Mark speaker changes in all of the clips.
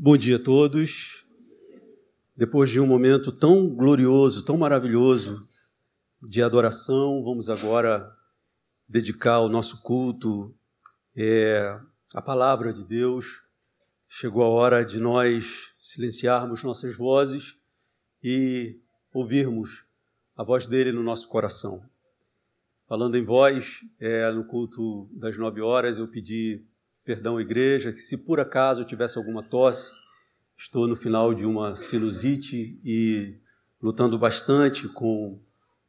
Speaker 1: Bom dia a todos. Depois de um momento tão glorioso, tão maravilhoso de adoração, vamos agora dedicar o nosso culto é, à palavra de Deus. Chegou a hora de nós silenciarmos nossas vozes e ouvirmos a voz dele no nosso coração. Falando em voz, é, no culto das nove horas, eu pedi perdão igreja, que se por acaso eu tivesse alguma tosse, estou no final de uma sinusite e lutando bastante com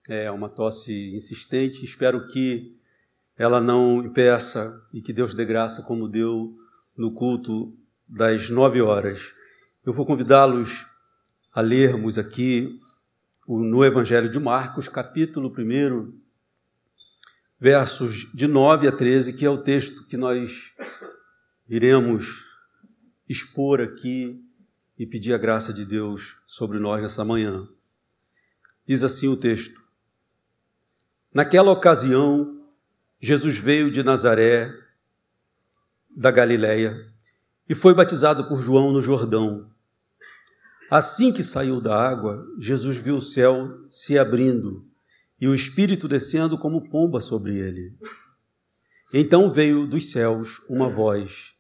Speaker 1: é, uma tosse insistente. Espero que ela não impeça e que Deus dê graça como deu no culto das nove horas. Eu vou convidá-los a lermos aqui no Evangelho de Marcos, capítulo 1, versos de 9 a 13, que é o texto que nós iremos expor aqui e pedir a graça de Deus sobre nós nessa manhã. Diz assim o texto: Naquela ocasião, Jesus veio de Nazaré, da Galiléia, e foi batizado por João no Jordão. Assim que saiu da água, Jesus viu o céu se abrindo e o Espírito descendo como pomba sobre ele. Então veio dos céus uma voz: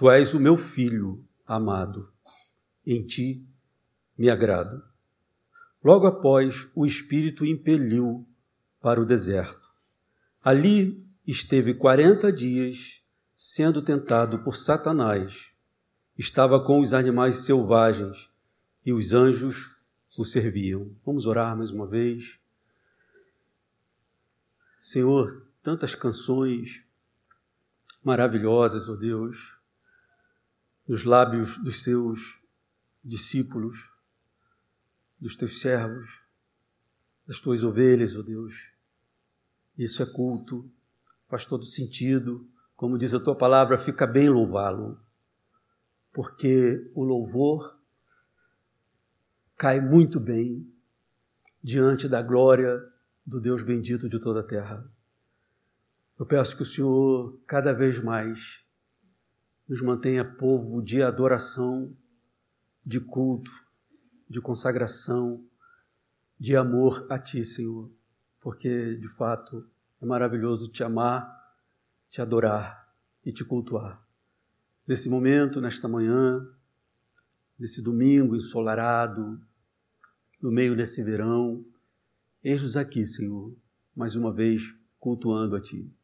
Speaker 1: Tu és o meu filho amado, em ti me agrado. Logo após, o Espírito impeliu para o deserto. Ali esteve quarenta dias sendo tentado por Satanás. Estava com os animais selvagens e os anjos o serviam. Vamos orar mais uma vez. Senhor, tantas canções maravilhosas, ó oh Deus, nos lábios dos seus discípulos, dos teus servos, das tuas ovelhas, ó oh Deus. Isso é culto, faz todo sentido. Como diz a tua palavra, fica bem louvá-lo, porque o louvor cai muito bem diante da glória do Deus bendito de toda a terra. Eu peço que o Senhor, cada vez mais, nos mantenha povo de adoração, de culto, de consagração, de amor a Ti, Senhor, porque de fato é maravilhoso te amar, te adorar e te cultuar. Nesse momento, nesta manhã, nesse domingo ensolarado, no meio desse verão, eis-nos aqui, Senhor, mais uma vez cultuando a Ti.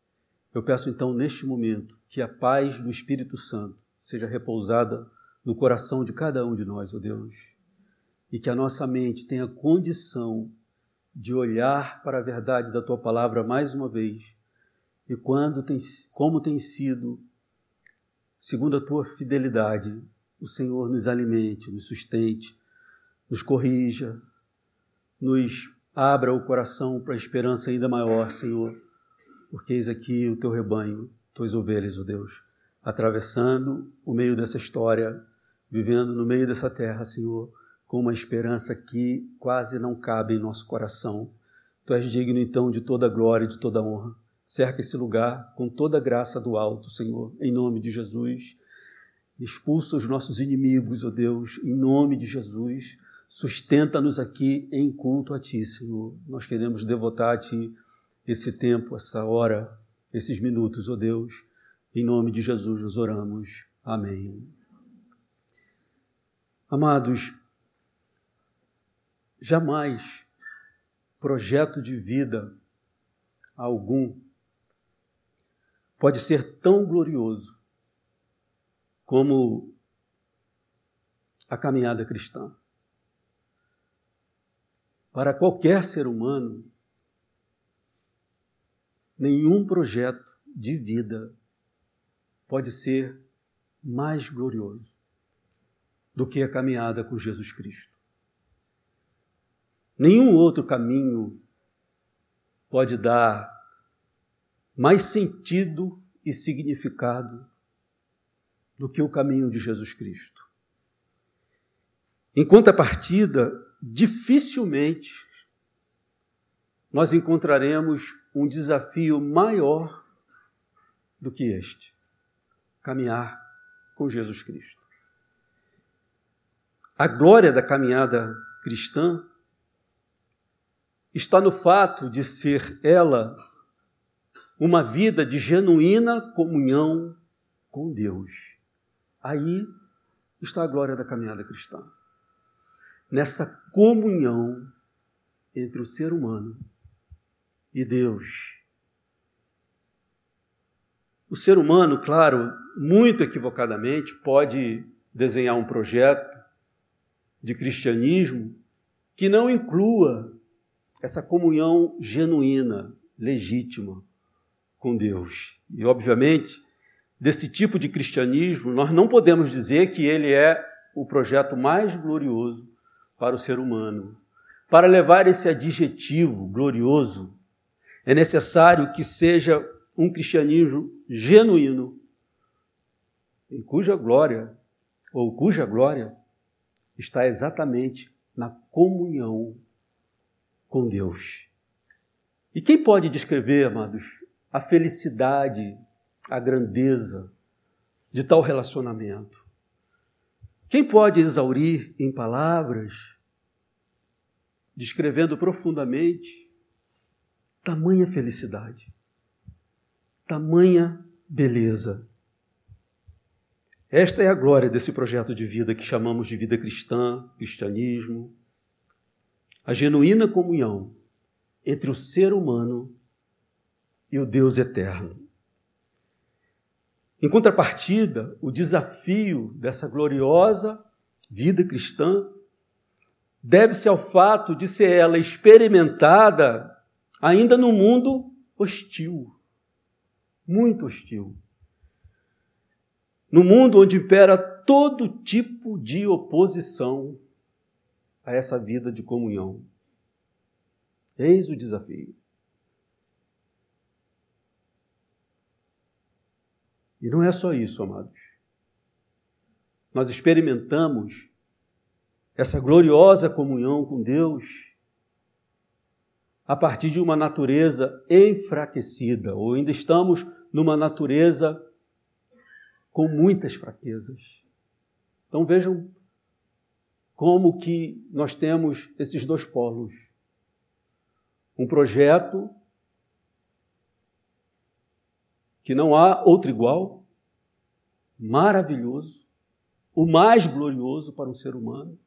Speaker 1: Eu peço então, neste momento, que a paz do Espírito Santo seja repousada no coração de cada um de nós, ó oh Deus, e que a nossa mente tenha condição de olhar para a verdade da tua palavra mais uma vez, e quando tem, como tem sido, segundo a tua fidelidade, o Senhor nos alimente, nos sustente, nos corrija, nos abra o coração para a esperança ainda maior, Senhor porque eis aqui o teu rebanho, tuas ovelhas, ó oh Deus, atravessando o meio dessa história, vivendo no meio dessa terra, Senhor, com uma esperança que quase não cabe em nosso coração. Tu és digno então de toda glória e de toda honra. Cerca esse lugar com toda a graça do alto, Senhor, em nome de Jesus. Expulsa os nossos inimigos, ó oh Deus, em nome de Jesus. Sustenta-nos aqui em culto a Ti, Senhor. Nós queremos devotar a Ti esse tempo, essa hora, esses minutos, ó oh Deus. Em nome de Jesus nos oramos. Amém. Amados, jamais projeto de vida algum pode ser tão glorioso como a caminhada cristã. Para qualquer ser humano, Nenhum projeto de vida pode ser mais glorioso do que a caminhada com Jesus Cristo. Nenhum outro caminho pode dar mais sentido e significado do que o caminho de Jesus Cristo. Enquanto a partida, dificilmente nós encontraremos um desafio maior do que este: caminhar com Jesus Cristo. A glória da caminhada cristã está no fato de ser ela uma vida de genuína comunhão com Deus. Aí está a glória da caminhada cristã. Nessa comunhão entre o ser humano e Deus. O ser humano, claro, muito equivocadamente, pode desenhar um projeto de cristianismo que não inclua essa comunhão genuína, legítima com Deus. E, obviamente, desse tipo de cristianismo, nós não podemos dizer que ele é o projeto mais glorioso para o ser humano. Para levar esse adjetivo glorioso, é necessário que seja um cristianismo genuíno, em cuja glória, ou cuja glória, está exatamente na comunhão com Deus. E quem pode descrever, amados, a felicidade, a grandeza de tal relacionamento? Quem pode exaurir em palavras, descrevendo profundamente tamanha felicidade, tamanha beleza? Esta é a glória desse projeto de vida que chamamos de vida cristã, cristianismo, a genuína comunhão entre o ser humano e o Deus eterno. Em contrapartida, o desafio dessa gloriosa vida cristã deve-se ao fato de ser ela experimentada ainda no mundo hostil, muito hostil. No mundo onde impera todo tipo de oposição a essa vida de comunhão. Eis o desafio. E não é só isso, amados. Nós experimentamos essa gloriosa comunhão com Deus a partir de uma natureza enfraquecida, ou ainda estamos numa natureza com muitas fraquezas. Então vejam como que nós temos esses dois polos. Um projeto que não há outro igual, maravilhoso, o mais glorioso para um ser humano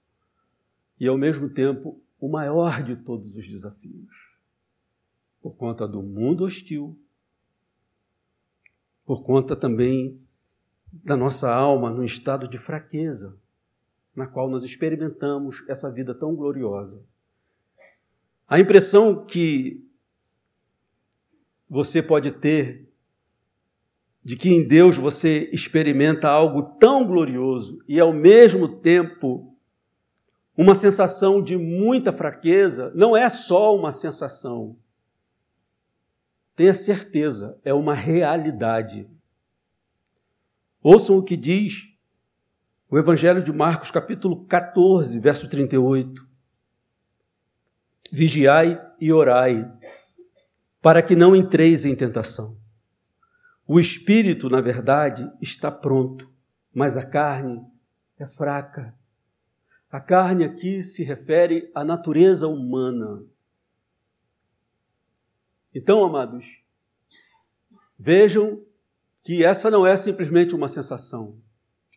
Speaker 1: e ao mesmo tempo o maior de todos os desafios. Por conta do mundo hostil, por conta também da nossa alma num estado de fraqueza, na qual nós experimentamos essa vida tão gloriosa. A impressão que você pode ter de que em Deus você experimenta algo tão glorioso e ao mesmo tempo uma sensação de muita fraqueza, não é só uma sensação. Tenha certeza, é uma realidade. Ouçam o que diz o Evangelho de Marcos, capítulo 14, verso 38. Vigiai e orai, para que não entreis em tentação. O espírito, na verdade, está pronto, mas a carne é fraca. A carne aqui se refere à natureza humana. Então, amados, vejam que essa não é simplesmente uma sensação,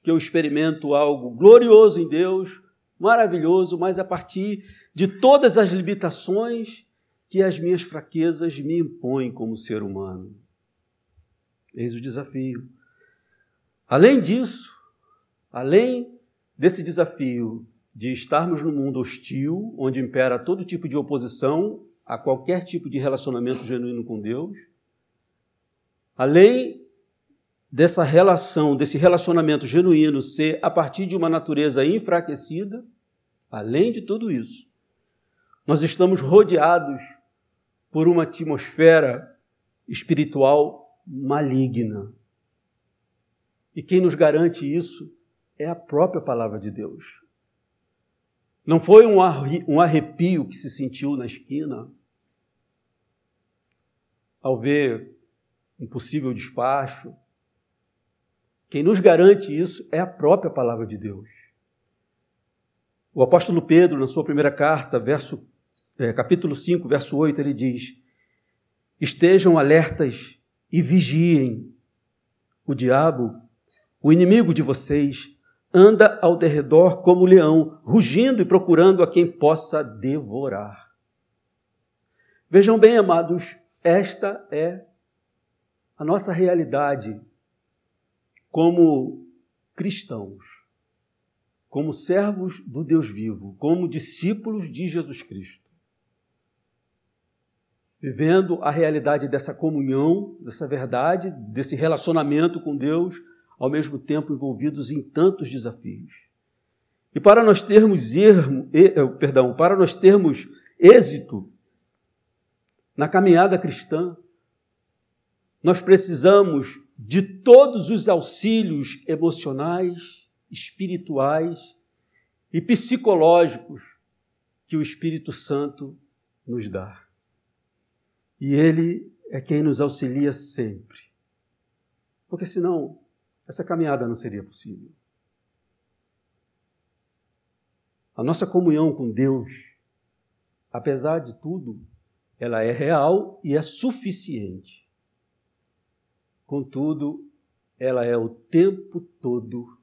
Speaker 1: que eu experimento algo glorioso em Deus, maravilhoso, mas a partir de todas as limitações que as minhas fraquezas me impõem como ser humano. Eis o desafio. Além disso, além desse desafio de estarmos no mundo hostil, onde impera todo tipo de oposição a qualquer tipo de relacionamento genuíno com Deus, além dessa relação, desse relacionamento genuíno ser a partir de uma natureza enfraquecida, além de tudo isso, nós estamos rodeados por uma atmosfera espiritual maligna. E quem nos garante isso é a própria palavra de Deus. Não foi um arrepio que se sentiu na esquina ao ver um possível despacho, quem nos garante isso é a própria palavra de Deus. O apóstolo Pedro, na sua primeira carta, verso, é, capítulo 5, verso 8, ele diz: Estejam alertas e vigiem. O diabo, o inimigo de vocês, anda ao derredor como leão, rugindo e procurando a quem possa devorar. Vejam bem, amados, esta é a nossa realidade como cristãos, como servos do Deus vivo, como discípulos de Jesus Cristo. Vivendo a realidade dessa comunhão, dessa verdade, desse relacionamento com Deus, ao mesmo tempo envolvidos em tantos desafios. E para nós termos ermo, perdão, para nós termos êxito na caminhada cristã, nós precisamos de todos os auxílios emocionais, espirituais e psicológicos que o Espírito Santo nos dá. E Ele é quem nos auxilia sempre. Porque senão, essa caminhada não seria possível. A nossa comunhão com Deus, apesar de tudo, ela é real e é suficiente. Contudo, ela é o tempo todo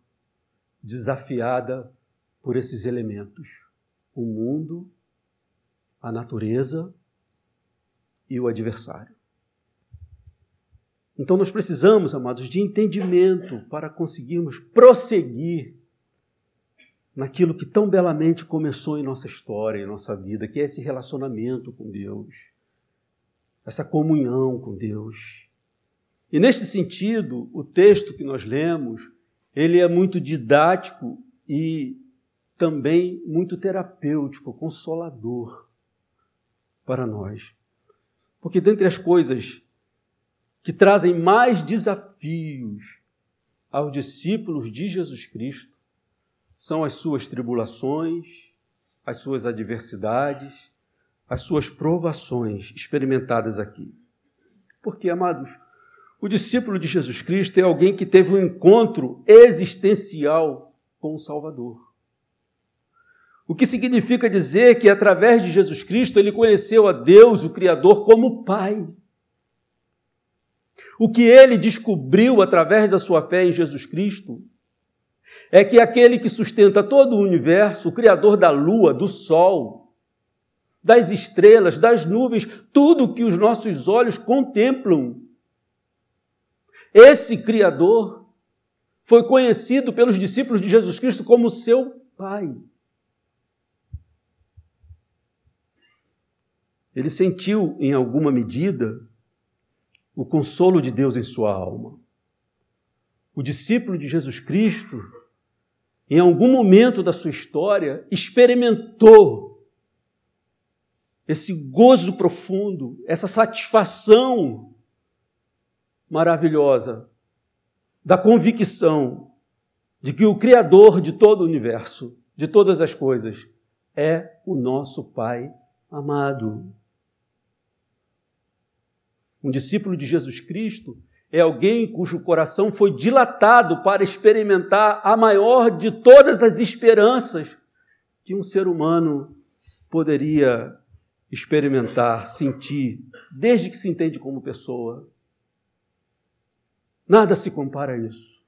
Speaker 1: desafiada por esses elementos: o mundo, a natureza e o adversário. Então nós precisamos, amados, de entendimento para conseguirmos prosseguir naquilo que tão belamente começou em nossa história, em nossa vida, que é esse relacionamento com Deus, essa comunhão com Deus. E neste sentido, o texto que nós lemos, ele é muito didático e também muito terapêutico, consolador para nós. Porque dentre as coisas que trazem mais desafios aos discípulos de Jesus Cristo, são as suas tribulações, as suas adversidades, as suas provações experimentadas aqui. Porque, amados, o discípulo de Jesus Cristo é alguém que teve um encontro existencial com o Salvador. O que significa dizer que, através de Jesus Cristo, ele conheceu a Deus, o Criador, como Pai. O que ele descobriu através da sua fé em Jesus Cristo é que aquele que sustenta todo o universo, o Criador da lua, do sol, das estrelas, das nuvens, tudo que os nossos olhos contemplam, esse Criador foi conhecido pelos discípulos de Jesus Cristo como seu Pai. Ele sentiu, em alguma medida, o consolo de Deus em sua alma. O discípulo de Jesus Cristo em algum momento da sua história, experimentou esse gozo profundo, essa satisfação maravilhosa da convicção de que o Criador de todo o universo, de todas as coisas, é o nosso Pai amado. Um discípulo de Jesus Cristo é alguém cujo coração foi dilatado para experimentar a maior de todas as esperanças que um ser humano poderia experimentar, sentir, desde que se entende como pessoa. Nada se compara a isso.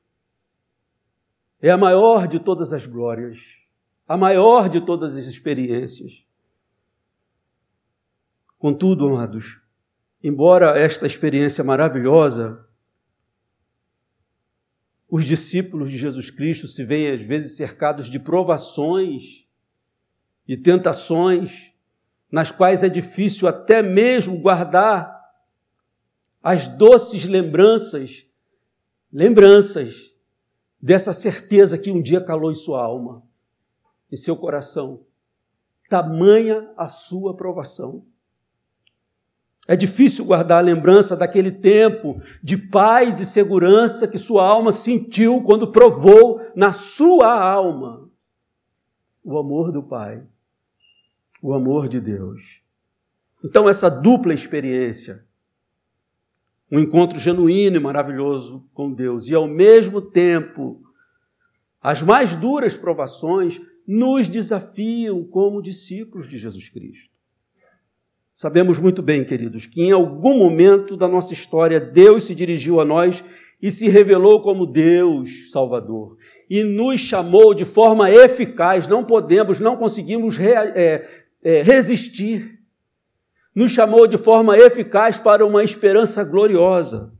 Speaker 1: É a maior de todas as glórias, a maior de todas as experiências. Contudo, amados, embora esta experiência maravilhosa os discípulos de Jesus Cristo se veem às vezes cercados de provações e tentações, nas quais é difícil até mesmo guardar as doces lembranças, lembranças dessa certeza que um dia calou em sua alma, em seu coração. Tamanha a sua provação. É difícil guardar a lembrança daquele tempo de paz e segurança que sua alma sentiu quando provou na sua alma o amor do Pai, o amor de Deus. Então, essa dupla experiência, um encontro genuíno e maravilhoso com Deus, e ao mesmo tempo, as mais duras provações nos desafiam como discípulos de Jesus Cristo. Sabemos muito bem, queridos, que em algum momento da nossa história Deus se dirigiu a nós e se revelou como Deus Salvador e nos chamou de forma eficaz. Não podemos, não conseguimos re, é, é, resistir. Nos chamou de forma eficaz para uma esperança gloriosa,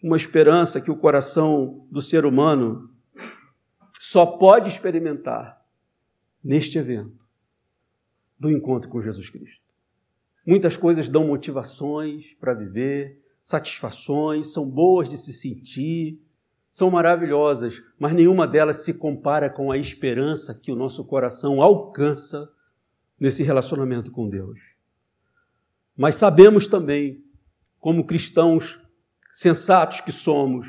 Speaker 1: uma esperança que o coração do ser humano só pode experimentar neste evento do encontro com Jesus Cristo. Muitas coisas dão motivações para viver, satisfações, são boas de se sentir, são maravilhosas, mas nenhuma delas se compara com a esperança que o nosso coração alcança nesse relacionamento com Deus. Mas sabemos também, como cristãos sensatos que somos,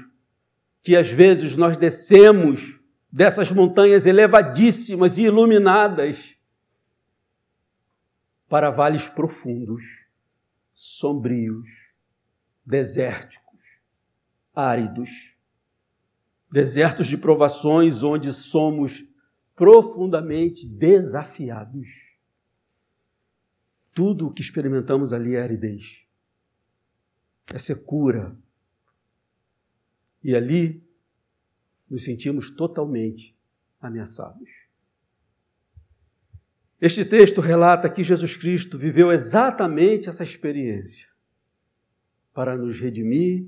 Speaker 1: que às vezes nós descemos dessas montanhas elevadíssimas e iluminadas para vales profundos, sombrios, desérticos, áridos, desertos de provações onde somos profundamente desafiados. Tudo o que experimentamos ali é aridez, é secura. E ali nos sentimos totalmente ameaçados. Este texto relata que Jesus Cristo viveu exatamente essa experiência para nos redimir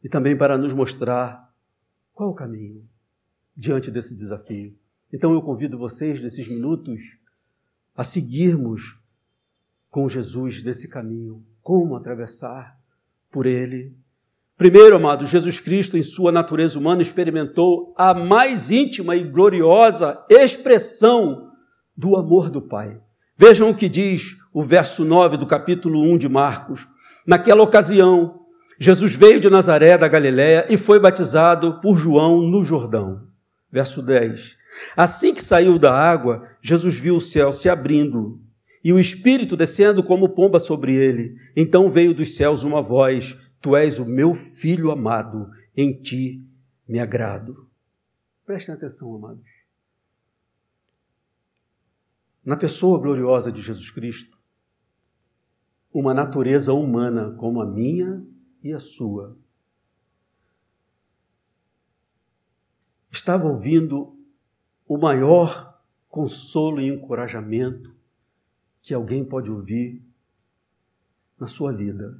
Speaker 1: e também para nos mostrar qual o caminho diante desse desafio. Então eu convido vocês, nesses minutos, a seguirmos com Jesus nesse caminho. Como atravessar por ele? Primeiro, amado, Jesus Cristo, em sua natureza humana, experimentou a mais íntima e gloriosa expressão do amor do Pai. Vejam o que diz o verso 9 do capítulo 1 de Marcos. Naquela ocasião, Jesus veio de Nazaré da Galiléia e foi batizado por João no Jordão. Verso 10. Assim que saiu da água, Jesus viu o céu se abrindo e o Espírito descendo como pomba sobre ele. Então veio dos céus uma voz: Tu és o meu filho amado, em ti me agrado. Prestem atenção, amados. Na pessoa gloriosa de Jesus Cristo, uma natureza humana como a minha e a sua. Estava ouvindo o maior consolo e encorajamento que alguém pode ouvir na sua vida,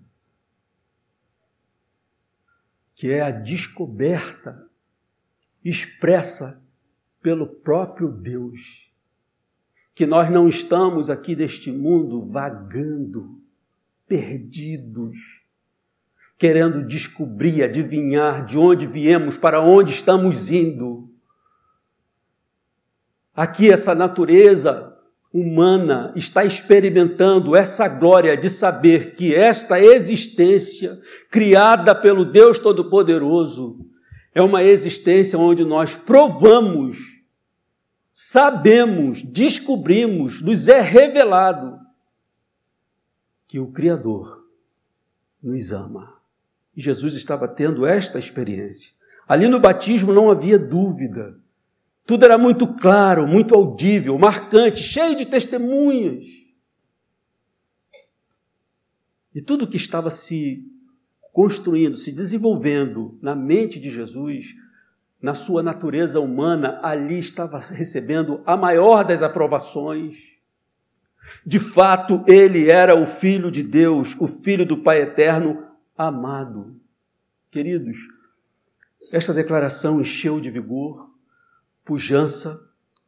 Speaker 1: que é a descoberta expressa pelo próprio Deus, que nós não estamos aqui deste mundo vagando perdidos, querendo descobrir, adivinhar de onde viemos, para onde estamos indo. Aqui, essa natureza humana está experimentando essa glória de saber que esta existência, criada pelo Deus Todo-Poderoso, é uma existência onde nós provamos, sabemos, descobrimos, nos é revelado que o Criador nos ama. E Jesus estava tendo esta experiência. Ali no batismo não havia dúvida. Tudo era muito claro, muito audível, marcante, cheio de testemunhas. E tudo que estava se construindo, se desenvolvendo na mente de Jesus, na sua natureza humana, ali estava recebendo a maior das aprovações de fato, ele era o Filho de Deus, o Filho do Pai Eterno, amado. Queridos, esta declaração encheu de vigor, pujança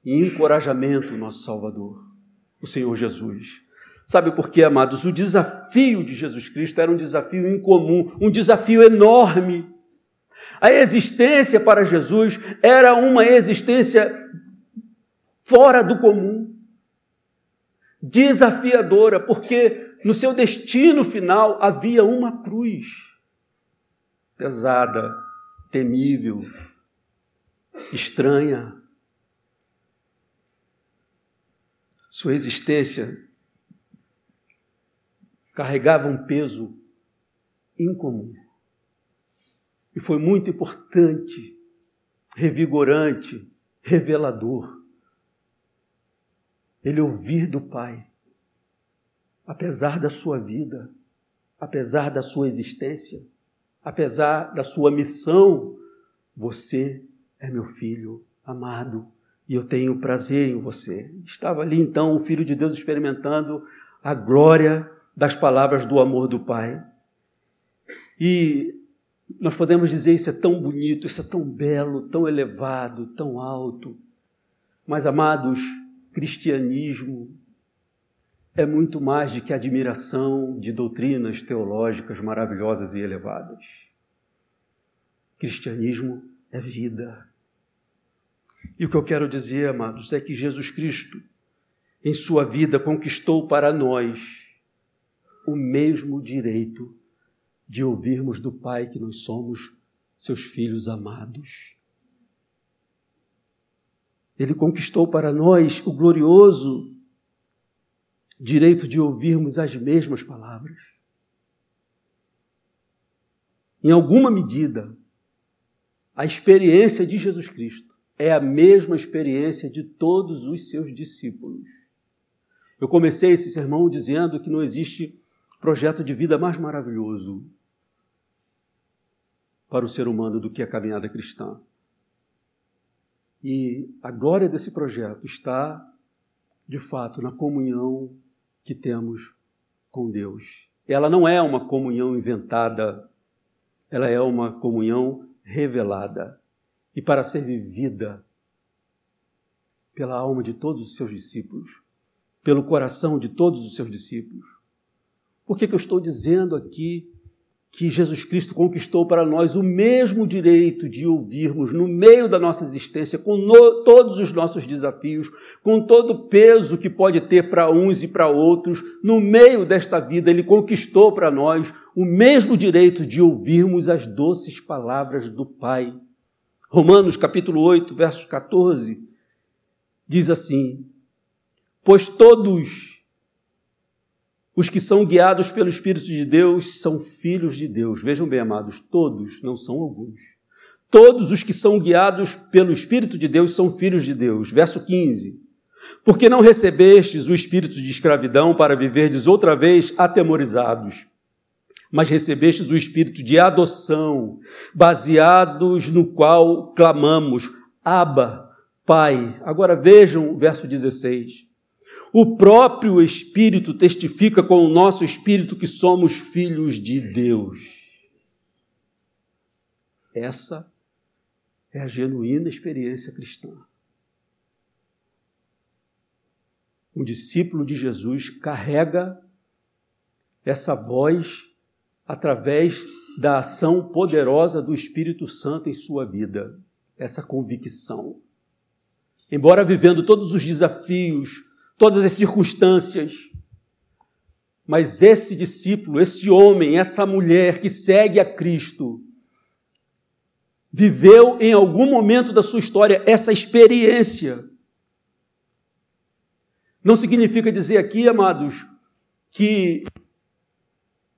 Speaker 1: e encorajamento o nosso Salvador, o Senhor Jesus. Sabe por quê, amados? O desafio de Jesus Cristo era um desafio incomum, um desafio enorme. A existência para Jesus era uma existência fora do comum desafiadora, porque no seu destino final havia uma cruz pesada, temível, estranha. Sua existência carregava um peso incomum. E foi muito importante, revigorante, revelador ele ouvir do Pai, apesar da sua vida, apesar da sua existência, apesar da sua missão, você é meu filho amado e eu tenho prazer em você. Estava ali então o Filho de Deus experimentando a glória das palavras do amor do Pai. E nós podemos dizer isso é tão bonito, isso é tão belo, tão elevado, tão alto. Mas, amados, cristianismo é muito mais do que admiração de doutrinas teológicas maravilhosas e elevadas. Cristianismo é vida. E o que eu quero dizer, amados, é que Jesus Cristo, em sua vida, conquistou para nós o mesmo direito de ouvirmos do Pai que nós somos seus filhos amados. Ele conquistou para nós o glorioso direito de ouvirmos as mesmas palavras. Em alguma medida, a experiência de Jesus Cristo é a mesma experiência de todos os seus discípulos. Eu comecei esse sermão dizendo que não existe projeto de vida mais maravilhoso para o ser humano do que a caminhada cristã. E a glória desse projeto está, de fato, na comunhão que temos com Deus. Ela não é uma comunhão inventada, ela é uma comunhão revelada e para ser vivida pela alma de todos os seus discípulos, pelo coração de todos os seus discípulos. Por que, que eu estou dizendo aqui que Jesus Cristo conquistou para nós o mesmo direito de ouvirmos no meio da nossa existência, com no, todos os nossos desafios, com todo o peso que pode ter para uns e para outros, no meio desta vida, Ele conquistou para nós o mesmo direito de ouvirmos as doces palavras do Pai. Romanos capítulo 8, verso 14, diz assim: Pois todos os que são guiados pelo Espírito de Deus são filhos de Deus. Vejam bem, amados, todos, não são alguns. Todos os que são guiados pelo Espírito de Deus são filhos de Deus. Verso 15. Porque não recebestes o espírito de escravidão para viverdes outra vez atemorizados, mas recebestes o espírito de adoção, baseados no qual clamamos: Abba, Pai. Agora vejam o verso 16. O próprio Espírito testifica com o nosso espírito que somos filhos de Deus. Essa é a genuína experiência cristã. Um discípulo de Jesus carrega essa voz através da ação poderosa do Espírito Santo em sua vida, essa convicção. Embora vivendo todos os desafios, todas as circunstâncias. Mas esse discípulo, esse homem, essa mulher que segue a Cristo, viveu em algum momento da sua história essa experiência. Não significa dizer aqui, amados, que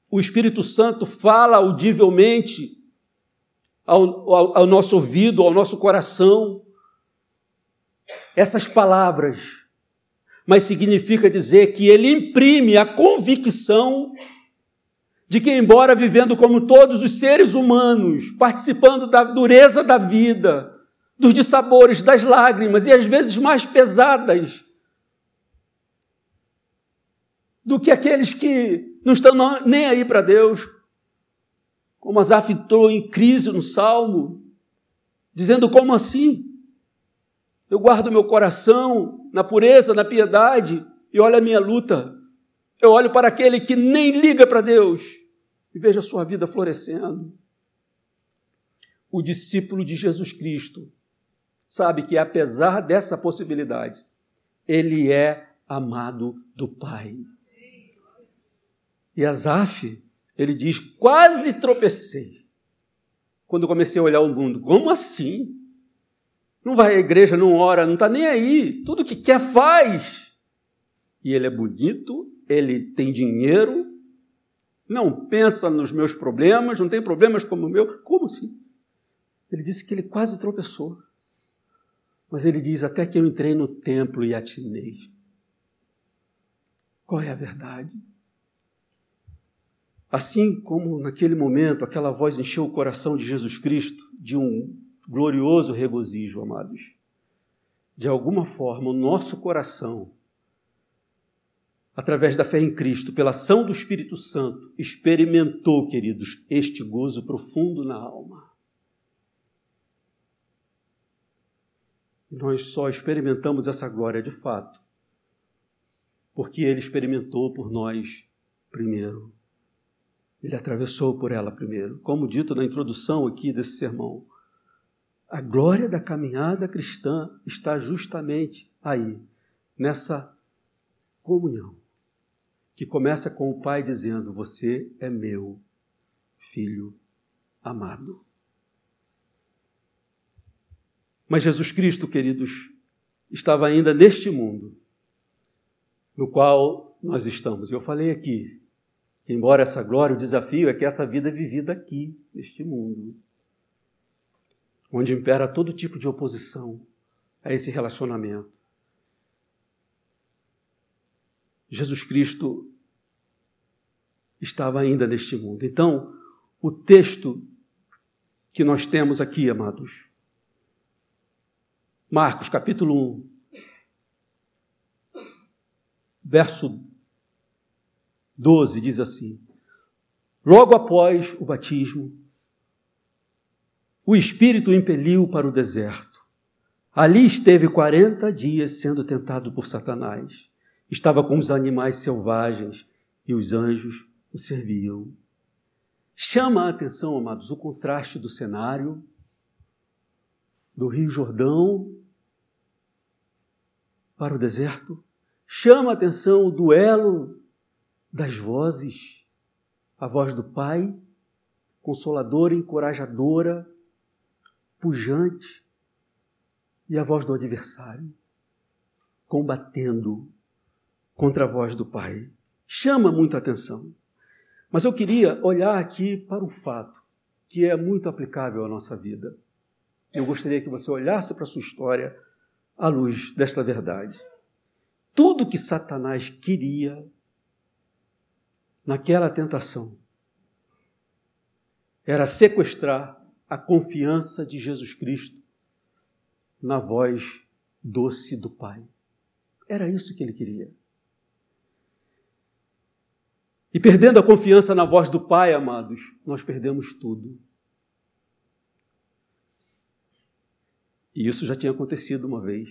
Speaker 1: o Espírito Santo fala audivelmente ao, ao, ao nosso ouvido, ao nosso coração, essas palavras mas significa dizer que ele imprime a convicção de que, embora vivendo como todos os seres humanos, participando da dureza da vida, dos dissabores, das lágrimas e às vezes mais pesadas do que aqueles que não estão nem aí para Deus, como Asaf entrou em crise no Salmo, dizendo: como assim? Eu guardo meu coração na pureza, na piedade, e olho a minha luta. Eu olho para aquele que nem liga para Deus e vejo a sua vida florescendo. O discípulo de Jesus Cristo sabe que, apesar dessa possibilidade, ele é amado do Pai. E Asaf, ele diz: quase tropecei quando comecei a olhar o mundo. Como assim? Não vai à igreja, não ora, não está nem aí. Tudo que quer faz. E ele é bonito, ele tem dinheiro, não pensa nos meus problemas, não tem problemas como o meu. Como assim? Ele disse que ele quase tropeçou. Mas ele diz: até que eu entrei no templo e atinei. qual é a verdade. Assim como naquele momento aquela voz encheu o coração de Jesus Cristo de um glorioso regozijo, amados. De alguma forma, o nosso coração, através da fé em Cristo, pela ação do Espírito Santo, experimentou, queridos, este gozo profundo na alma. Nós só experimentamos essa glória de fato, porque Ele experimentou por nós primeiro. Ele atravessou por ela primeiro. Como dito na introdução aqui desse sermão, a glória da caminhada cristã está justamente aí, nessa comunhão, que começa com o Pai dizendo: Você é meu filho amado. Mas Jesus Cristo, queridos, estava ainda neste mundo no qual nós estamos. Eu falei aqui, embora essa glória, o desafio é que essa vida é vivida aqui, neste mundo onde impera todo tipo de oposição a esse relacionamento. Jesus Cristo estava ainda neste mundo. Então, o texto que nós temos aqui, amados, Marcos capítulo 1, verso 12 diz assim: Logo após o batismo, o Espírito o impeliu para o deserto. Ali esteve quarenta dias sendo tentado por Satanás. Estava com os animais selvagens e os anjos o serviam. Chama a atenção, amados, o contraste do cenário do Rio Jordão para o deserto. Chama a atenção o duelo das vozes, a voz do Pai, consoladora, encorajadora, pujante, e a voz do adversário, combatendo contra a voz do Pai. Chama muita atenção. Mas eu queria olhar aqui para um fato que é muito aplicável à nossa vida. Eu gostaria que você olhasse para a sua história à luz desta verdade. Tudo que Satanás queria naquela tentação era sequestrar a confiança de Jesus Cristo na voz doce do Pai. Era isso que ele queria. E perdendo a confiança na voz do Pai, amados, nós perdemos tudo. E isso já tinha acontecido uma vez.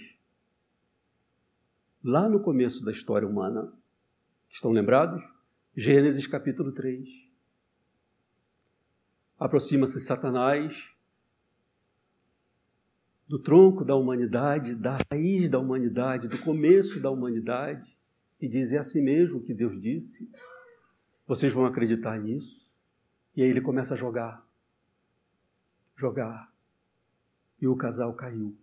Speaker 1: Lá no começo da história humana. Estão lembrados? Gênesis capítulo 3 aproxima-se Satanás do tronco da humanidade, da raiz da humanidade, do começo da humanidade, e diz: É assim mesmo que Deus disse. Vocês vão acreditar nisso? E aí ele começa a jogar. Jogar. E o casal caiu.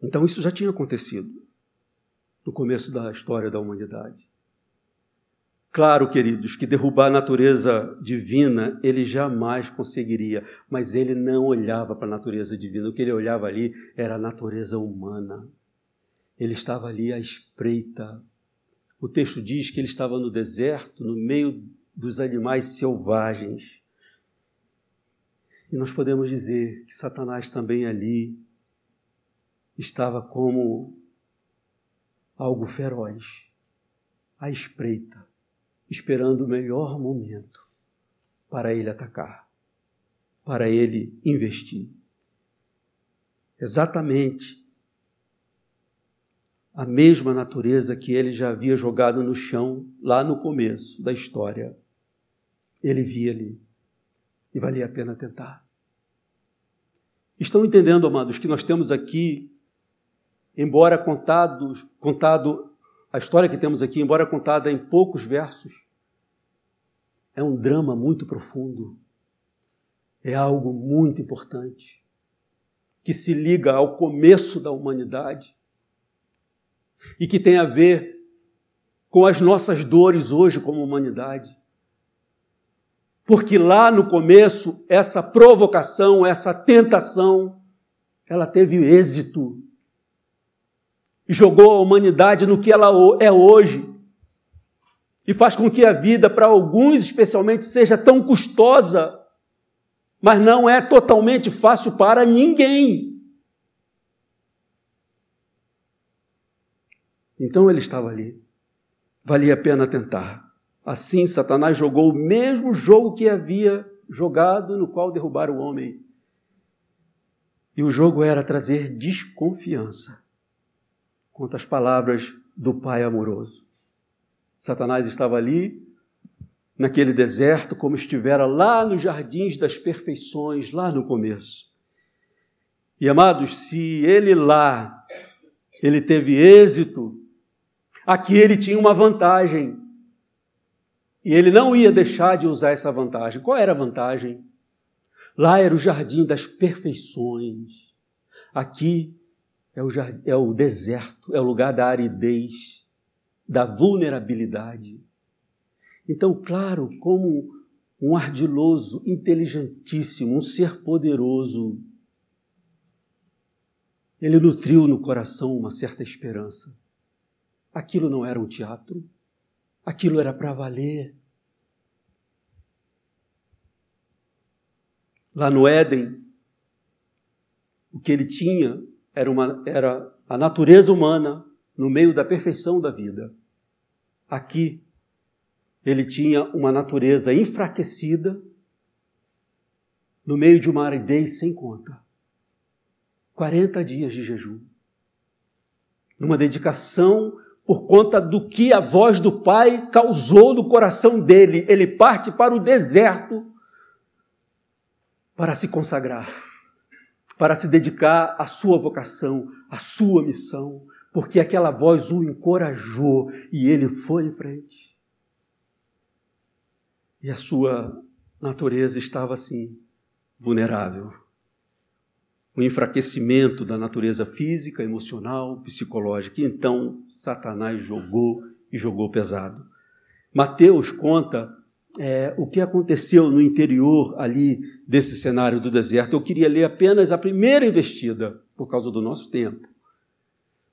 Speaker 1: Então isso já tinha acontecido no começo da história da humanidade. Claro, queridos, que derrubar a natureza divina ele jamais conseguiria, mas ele não olhava para a natureza divina. O que ele olhava ali era a natureza humana. Ele estava ali à espreita. O texto diz que ele estava no deserto, no meio dos animais selvagens. E nós podemos dizer que Satanás também ali estava como algo feroz, à espreita esperando o melhor momento para ele atacar, para ele investir. Exatamente a mesma natureza que ele já havia jogado no chão lá no começo da história. Ele via ali e valia a pena tentar. Estão entendendo, amados, que nós temos aqui, embora contado, contado a história que temos aqui, embora contada em poucos versos, é um drama muito profundo. É algo muito importante que se liga ao começo da humanidade e que tem a ver com as nossas dores hoje como humanidade. Porque lá no começo, essa provocação, essa tentação, ela teve êxito jogou a humanidade no que ela é hoje. E faz com que a vida, para alguns especialmente, seja tão custosa, mas não é totalmente fácil para ninguém. Então ele estava ali. Valia a pena tentar. Assim, Satanás jogou o mesmo jogo que havia jogado, no qual derrubaram o homem. E o jogo era trazer desconfiança quanto às palavras do Pai amoroso. Satanás estava ali, naquele deserto, como estivera lá nos jardins das perfeições, lá no começo. E amados, se ele lá, ele teve êxito, aqui ele tinha uma vantagem. E ele não ia deixar de usar essa vantagem. Qual era a vantagem? Lá era o jardim das perfeições. Aqui é o, jardim, é o deserto, é o lugar da aridez, da vulnerabilidade. Então, claro, como um ardiloso, inteligentíssimo, um ser poderoso, ele nutriu no coração uma certa esperança. Aquilo não era um teatro, aquilo era para valer. Lá no Éden, o que ele tinha era, uma, era a natureza humana no meio da perfeição da vida. Aqui, ele tinha uma natureza enfraquecida no meio de uma aridez sem conta. 40 dias de jejum. Numa dedicação por conta do que a voz do Pai causou no coração dele. Ele parte para o deserto para se consagrar, para se dedicar à sua vocação, à sua missão, porque aquela voz o encorajou e ele foi em frente. E a sua natureza estava assim, vulnerável. O enfraquecimento da natureza física, emocional, psicológica. Então Satanás jogou e jogou pesado. Mateus conta é, o que aconteceu no interior ali desse cenário do deserto. Eu queria ler apenas a primeira investida, por causa do nosso tempo.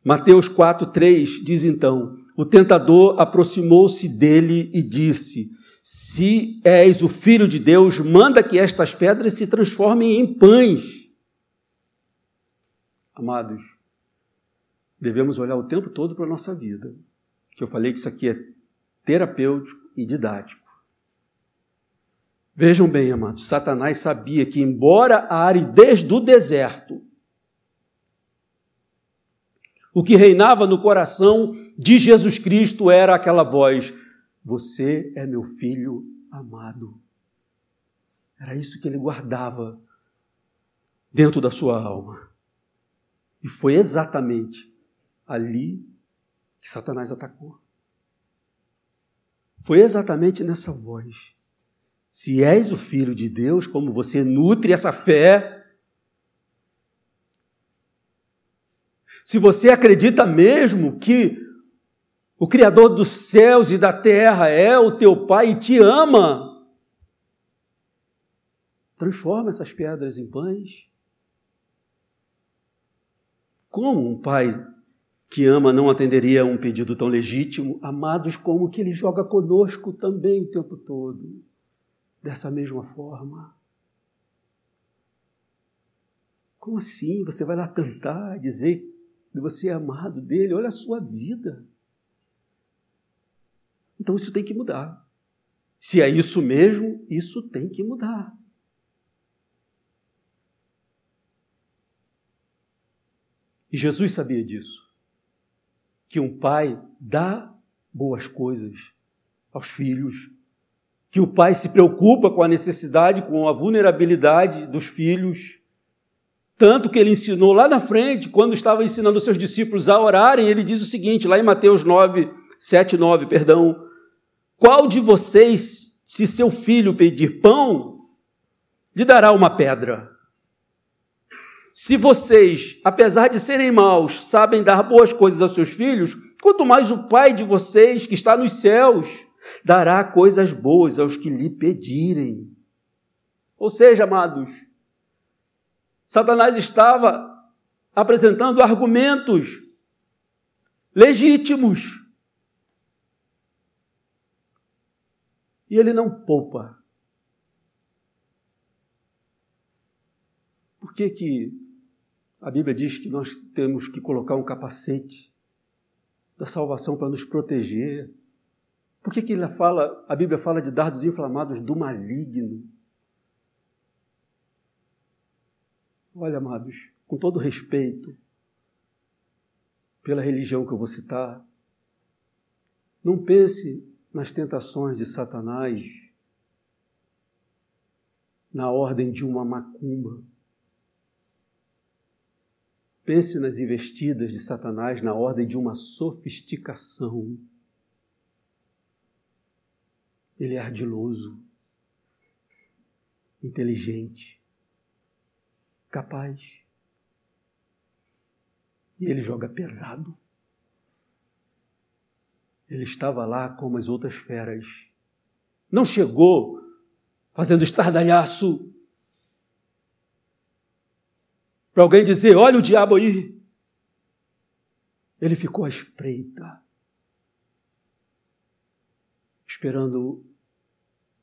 Speaker 1: Mateus 4,3 diz então: O tentador aproximou-se dele e disse: Se és o filho de Deus, manda que estas pedras se transformem em pães. Amados, devemos olhar o tempo todo para a nossa vida. Que eu falei que isso aqui é terapêutico e didático. Vejam bem, amados, Satanás sabia que, embora a aridez do deserto, o que reinava no coração de Jesus Cristo era aquela voz: Você é meu filho amado. Era isso que ele guardava dentro da sua alma. E foi exatamente ali que Satanás atacou. Foi exatamente nessa voz se és o filho de Deus, como você nutre essa fé, se você acredita mesmo que o Criador dos céus e da terra é o teu Pai e te ama, transforma essas pedras em pães. Como um pai que ama não atenderia a um pedido tão legítimo, amados como que ele joga conosco também o tempo todo? Dessa mesma forma? Como assim? Você vai lá cantar, dizer que você é amado dele? Olha a sua vida. Então isso tem que mudar. Se é isso mesmo, isso tem que mudar. E Jesus sabia disso. Que um pai dá boas coisas aos filhos que o pai se preocupa com a necessidade, com a vulnerabilidade dos filhos. Tanto que ele ensinou lá na frente, quando estava ensinando seus discípulos a orarem, ele diz o seguinte, lá em Mateus 9, 7, 9, perdão. Qual de vocês, se seu filho pedir pão, lhe dará uma pedra? Se vocês, apesar de serem maus, sabem dar boas coisas aos seus filhos, quanto mais o Pai de vocês, que está nos céus, dará coisas boas aos que lhe pedirem. Ou seja, amados, Satanás estava apresentando argumentos legítimos. E ele não poupa. Por que, que a Bíblia diz que nós temos que colocar um capacete da salvação para nos proteger? Por que, que ele fala, a Bíblia fala de dardos inflamados do maligno? Olha, amados, com todo respeito pela religião que eu vou citar, não pense nas tentações de Satanás na ordem de uma macumba. Pense nas investidas de Satanás na ordem de uma sofisticação. Ele é ardiloso, inteligente, capaz. E ele joga pesado. Ele estava lá como as outras feras. Não chegou fazendo estardalhaço para alguém dizer: olha o diabo aí. Ele ficou à espreita, esperando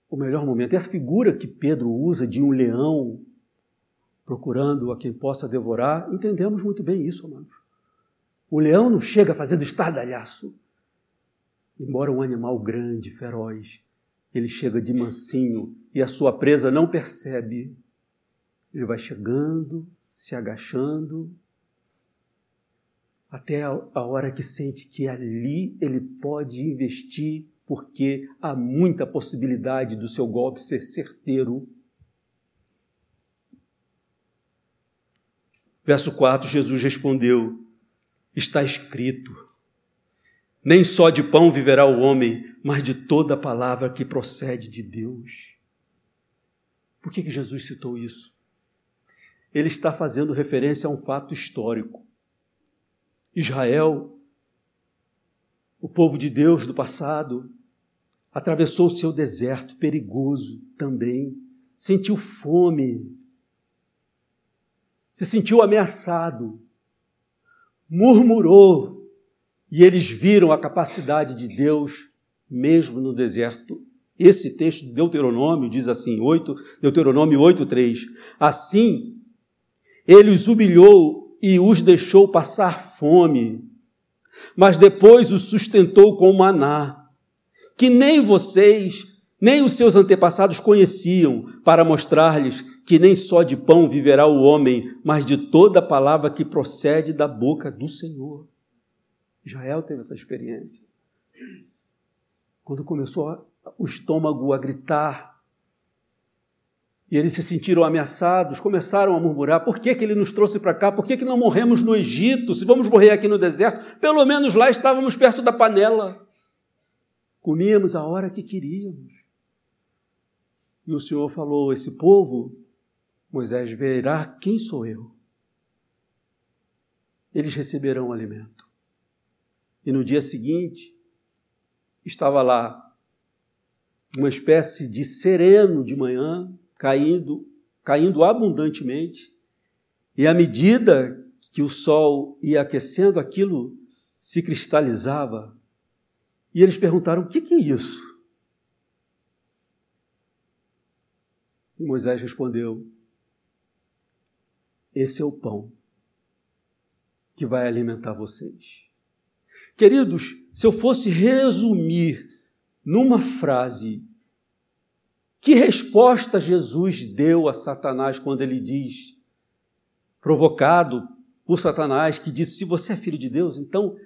Speaker 1: o melhor momento. Essa figura que Pedro usa de um leão procurando a quem possa devorar, entendemos muito bem isso, amados. O leão não chega fazendo estardalhaço. Embora um animal grande, feroz, ele chega de mansinho e a sua presa não percebe. Ele vai chegando, se agachando, até a hora que sente que ali ele pode investir, porque há muita possibilidade do seu golpe ser certeiro. Verso 4, Jesus respondeu: Está escrito nem só de pão viverá o homem, mas de toda palavra que procede de Deus. Por que, que Jesus citou isso? Ele está fazendo referência a um fato histórico. Israel, o povo de Deus do passado, atravessou o seu deserto perigoso também, sentiu fome, se sentiu ameaçado, murmurou, e eles viram a capacidade de Deus mesmo no deserto. Esse texto de Deuteronômio diz assim, 8, Deuteronômio 8:3. Assim, ele os humilhou e os deixou passar fome, mas depois os sustentou com maná, que nem vocês, nem os seus antepassados conheciam, para mostrar-lhes que nem só de pão viverá o homem, mas de toda palavra que procede da boca do Senhor. Israel teve essa experiência. Quando começou o estômago a gritar, e eles se sentiram ameaçados, começaram a murmurar: por que, que ele nos trouxe para cá? Por que, que não morremos no Egito? Se vamos morrer aqui no deserto, pelo menos lá estávamos perto da panela. Comíamos a hora que queríamos. E o Senhor falou: esse povo, Moisés verá quem sou eu. Eles receberão alimento. E no dia seguinte, estava lá uma espécie de sereno de manhã, caindo, caindo abundantemente, e à medida que o sol ia aquecendo, aquilo se cristalizava. E eles perguntaram: o que, que é isso? E Moisés respondeu: Esse é o pão que vai alimentar vocês. Queridos, se eu fosse resumir numa frase, que resposta Jesus deu a Satanás quando ele diz, provocado por Satanás, que disse: se você é filho de Deus, então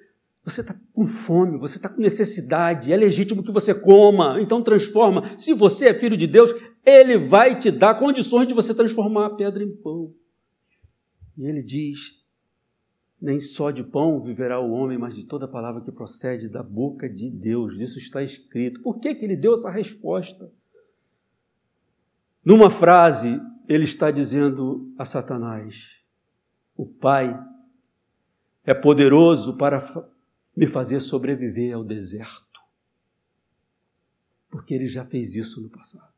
Speaker 1: você está com fome, você está com necessidade, é legítimo que você coma, então transforma. Se você é filho de Deus, Ele vai te dar condições de você transformar a pedra em pão. E ele diz: nem só de pão viverá o homem, mas de toda palavra que procede da boca de Deus. Isso está escrito. Por que, que ele deu essa resposta? Numa frase, ele está dizendo a Satanás: O Pai é poderoso para me fazer sobreviver ao deserto. Porque ele já fez isso no passado.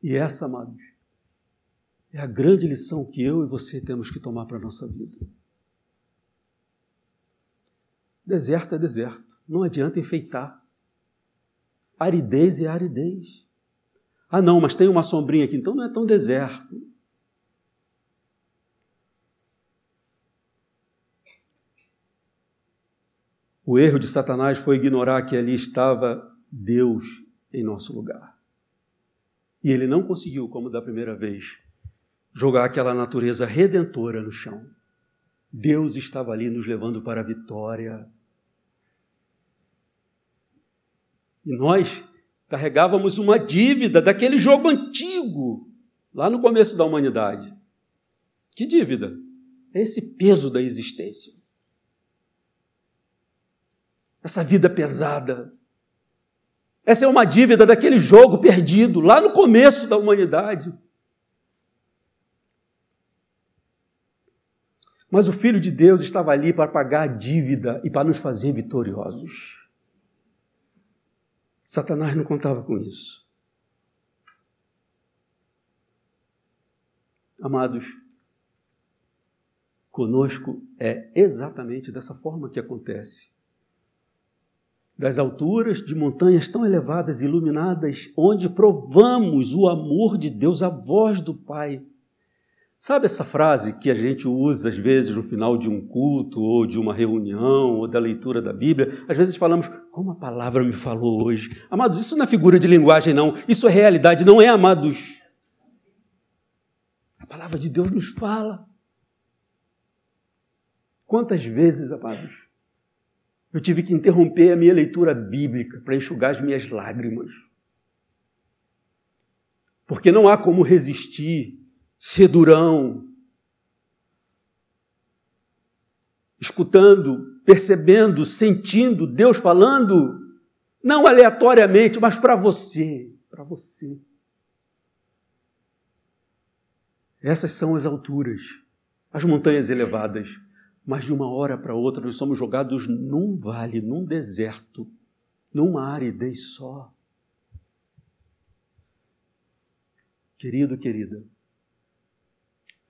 Speaker 1: E essa, amados, é a grande lição que eu e você temos que tomar para a nossa vida. Deserto é deserto. Não adianta enfeitar. Aridez é aridez. Ah, não, mas tem uma sombrinha aqui, então não é tão deserto. O erro de Satanás foi ignorar que ali estava Deus em nosso lugar. E ele não conseguiu, como da primeira vez, jogar aquela natureza redentora no chão. Deus estava ali nos levando para a vitória. E nós carregávamos uma dívida daquele jogo antigo, lá no começo da humanidade. Que dívida? É esse peso da existência. Essa vida pesada. Essa é uma dívida daquele jogo perdido lá no começo da humanidade. Mas o Filho de Deus estava ali para pagar a dívida e para nos fazer vitoriosos. Satanás não contava com isso. Amados, conosco é exatamente dessa forma que acontece. Das alturas de montanhas tão elevadas, iluminadas, onde provamos o amor de Deus, a voz do Pai Sabe essa frase que a gente usa às vezes no final de um culto, ou de uma reunião, ou da leitura da Bíblia? Às vezes falamos, como a palavra me falou hoje. Amados, isso não é figura de linguagem, não. Isso é realidade, não é, amados? A palavra de Deus nos fala. Quantas vezes, amados, eu tive que interromper a minha leitura bíblica para enxugar as minhas lágrimas. Porque não há como resistir ser durão, escutando, percebendo, sentindo Deus falando, não aleatoriamente, mas para você, para você. Essas são as alturas, as montanhas elevadas, mas de uma hora para outra nós somos jogados num vale, num deserto, numa aridez só. Querido, querida,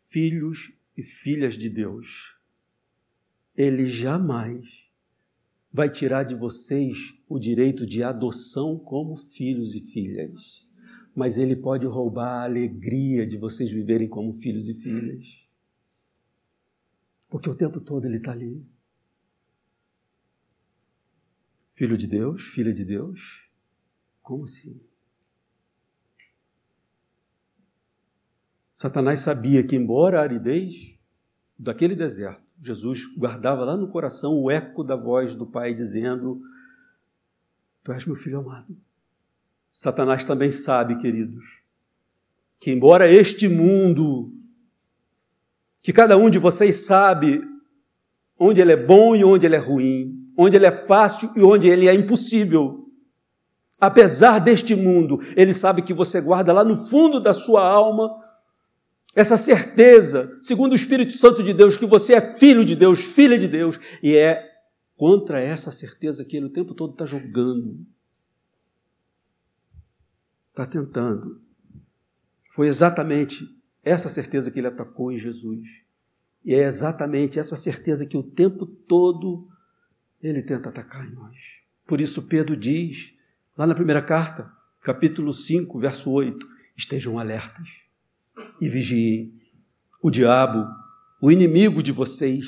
Speaker 1: filhos e filhas de Deus, Ele jamais vai tirar de vocês o direito de adoção como filhos e filhas, mas Ele pode roubar a alegria de vocês viverem como filhos e filhas. Porque o tempo todo Ele está ali. Filho de Deus, filha de Deus? Como assim? Satanás sabia que, embora a aridez daquele deserto, Jesus guardava lá no coração o eco da voz do Pai dizendo: Tu és meu filho amado. Satanás também sabe, queridos, que embora este mundo, que cada um de vocês sabe onde ele é bom e onde ele é ruim, onde ele é fácil e onde ele é impossível. Apesar deste mundo, ele sabe que você guarda lá no fundo da sua alma essa certeza, segundo o Espírito Santo de Deus, que você é filho de Deus, filha de Deus, e é contra essa certeza que ele o tempo todo está jogando, está tentando. Foi exatamente essa certeza que ele atacou em Jesus. E é exatamente essa certeza que o tempo todo ele tenta atacar em nós. Por isso, Pedro diz, lá na primeira carta, capítulo 5, verso 8: estejam alertas e vigiem. O diabo, o inimigo de vocês,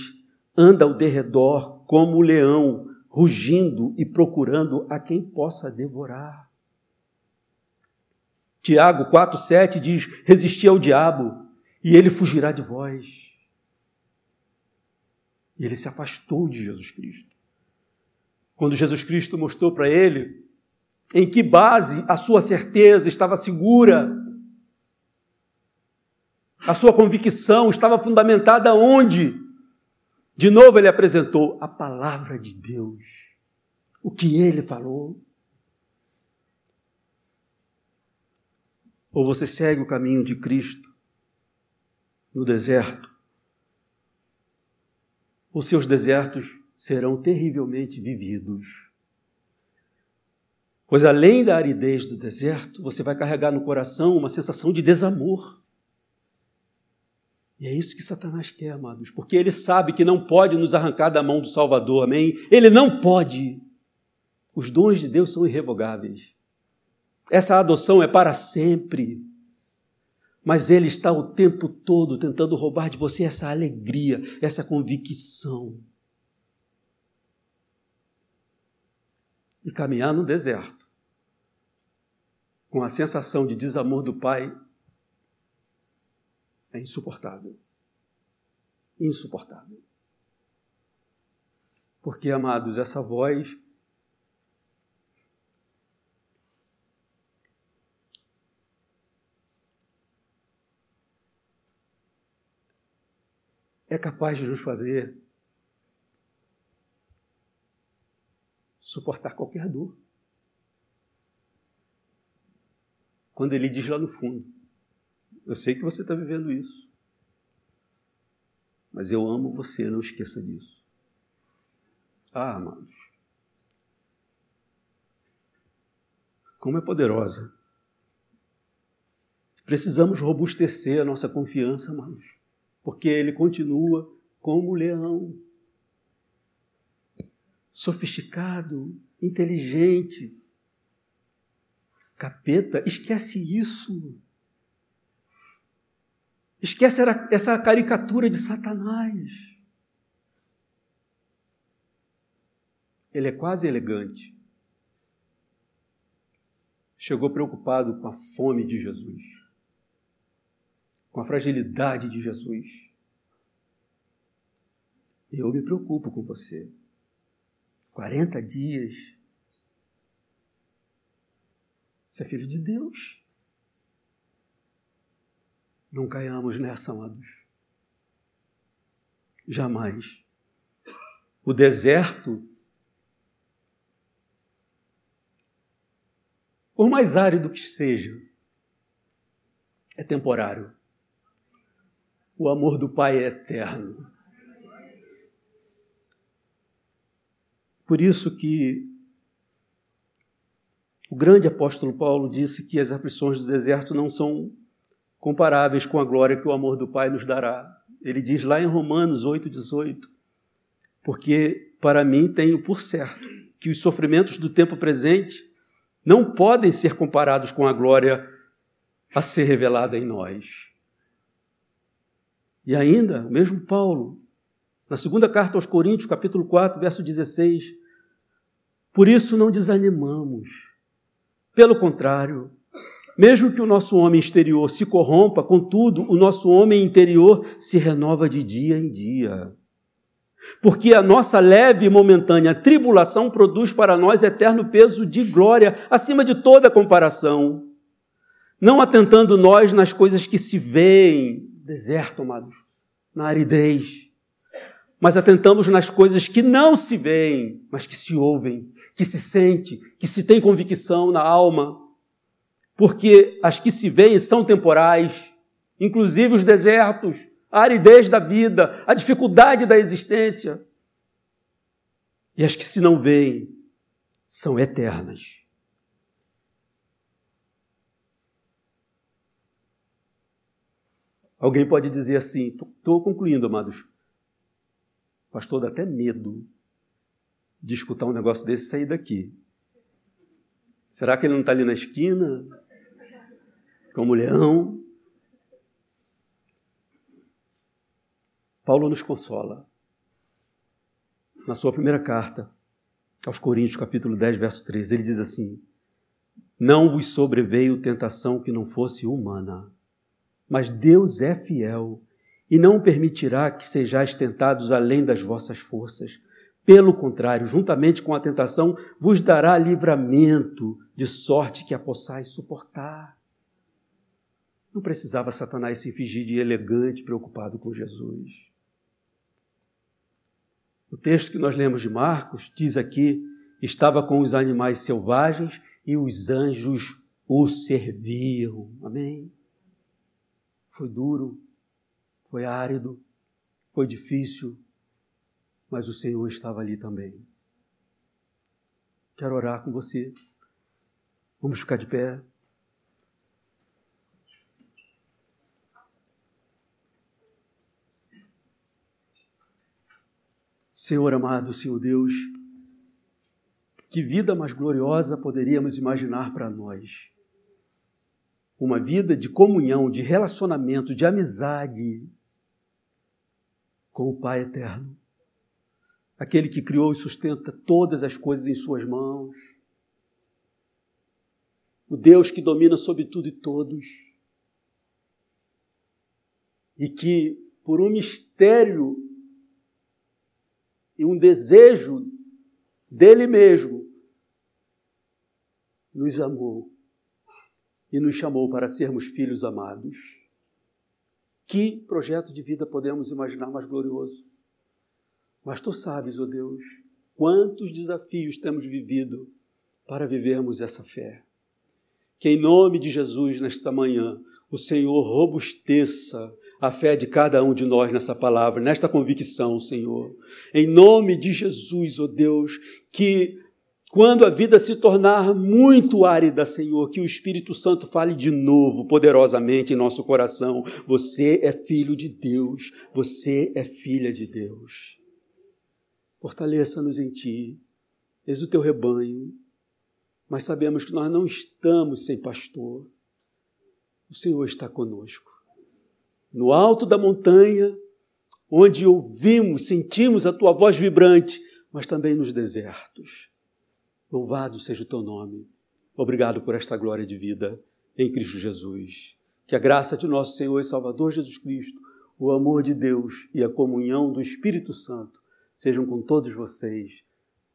Speaker 1: anda ao derredor como o leão, rugindo e procurando a quem possa devorar. Tiago 4,7 diz: Resisti ao diabo, e ele fugirá de vós. E ele se afastou de Jesus Cristo. Quando Jesus Cristo mostrou para ele em que base a sua certeza estava segura, a sua convicção estava fundamentada onde? De novo ele apresentou a palavra de Deus, o que ele falou. Ou você segue o caminho de Cristo no deserto, os seus desertos serão terrivelmente vividos. Pois além da aridez do deserto, você vai carregar no coração uma sensação de desamor E é isso que Satanás quer, amados, porque ele sabe que não pode nos arrancar da mão do Salvador, amém? Ele não pode. Os dons de Deus são irrevogáveis. Essa adoção é para sempre. Mas ele está o tempo todo tentando roubar de você essa alegria, essa convicção. E caminhar no deserto, com a sensação de desamor do Pai é insuportável. Insuportável. Porque, amados, essa voz é capaz de nos fazer suportar qualquer dor. Quando ele diz lá no fundo, eu sei que você está vivendo isso. Mas eu amo você, não esqueça disso. Ah, amados. Como é poderosa. Precisamos robustecer a nossa confiança, amados. Porque ele continua como leão. Sofisticado, inteligente. Capeta, esquece isso. Esquece essa caricatura de Satanás. Ele é quase elegante. Chegou preocupado com a fome de Jesus, com a fragilidade de Jesus. Eu me preocupo com você. 40 dias. Você é filho de Deus. Não caiamos nessa, amados. Jamais. O deserto, por mais árido que seja, é temporário. O amor do Pai é eterno. Por isso que o grande apóstolo Paulo disse que as aflições do deserto não são comparáveis com a glória que o amor do Pai nos dará. Ele diz lá em Romanos 8,18: Porque para mim tenho por certo que os sofrimentos do tempo presente não podem ser comparados com a glória a ser revelada em nós. E ainda, o mesmo Paulo, na segunda carta aos Coríntios, capítulo 4, verso 16, por isso não desanimamos. Pelo contrário, mesmo que o nosso homem exterior se corrompa, contudo, o nosso homem interior se renova de dia em dia. Porque a nossa leve e momentânea tribulação produz para nós eterno peso de glória, acima de toda comparação. Não atentando nós nas coisas que se veem, deserto, amados, na aridez, mas atentamos nas coisas que não se veem, mas que se ouvem, que se sente, que se tem convicção na alma porque as que se veem são temporais, inclusive os desertos, a aridez da vida, a dificuldade da existência. E as que se não veem são eternas. Alguém pode dizer assim: estou concluindo, amados. Pastor, dá até medo de escutar um negócio desse sair daqui. Será que ele não está ali na esquina? Como leão. Paulo nos consola. Na sua primeira carta aos Coríntios, capítulo 10, verso 13, ele diz assim: Não vos sobreveio tentação que não fosse humana, mas Deus é fiel e não permitirá que sejais tentados além das vossas forças. Pelo contrário, juntamente com a tentação, vos dará livramento, de sorte que a possais suportar. Não precisava Satanás se fingir de elegante, preocupado com Jesus. O texto que nós lemos de Marcos diz aqui: estava com os animais selvagens e os anjos o serviam. Amém? Foi duro, foi árido, foi difícil, mas o Senhor estava ali também. Quero orar com você. Vamos ficar de pé. Senhor amado, Senhor Deus, que vida mais gloriosa poderíamos imaginar para nós? Uma vida de comunhão, de relacionamento, de amizade com o Pai eterno, aquele que criou e sustenta todas as coisas em Suas mãos, o Deus que domina sobre tudo e todos, e que, por um mistério e um desejo dele mesmo, nos amou e nos chamou para sermos filhos amados. Que projeto de vida podemos imaginar mais glorioso? Mas tu sabes, ó oh Deus, quantos desafios temos vivido para vivermos essa fé. Que em nome de Jesus, nesta manhã, o Senhor robusteça a fé de cada um de nós nessa palavra, nesta convicção, Senhor. Em nome de Jesus, ó oh Deus, que quando a vida se tornar muito árida, Senhor, que o Espírito Santo fale de novo, poderosamente em nosso coração. Você é filho de Deus, você é filha de Deus. Fortaleça-nos em Ti, eis o Teu rebanho, mas sabemos que nós não estamos sem pastor. O Senhor está conosco. No alto da montanha, onde ouvimos, sentimos a tua voz vibrante, mas também nos desertos. Louvado seja o teu nome. Obrigado por esta glória de vida em Cristo Jesus. Que a graça de nosso Senhor e Salvador Jesus Cristo, o amor de Deus e a comunhão do Espírito Santo sejam com todos vocês.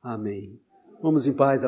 Speaker 1: Amém. Vamos em paz,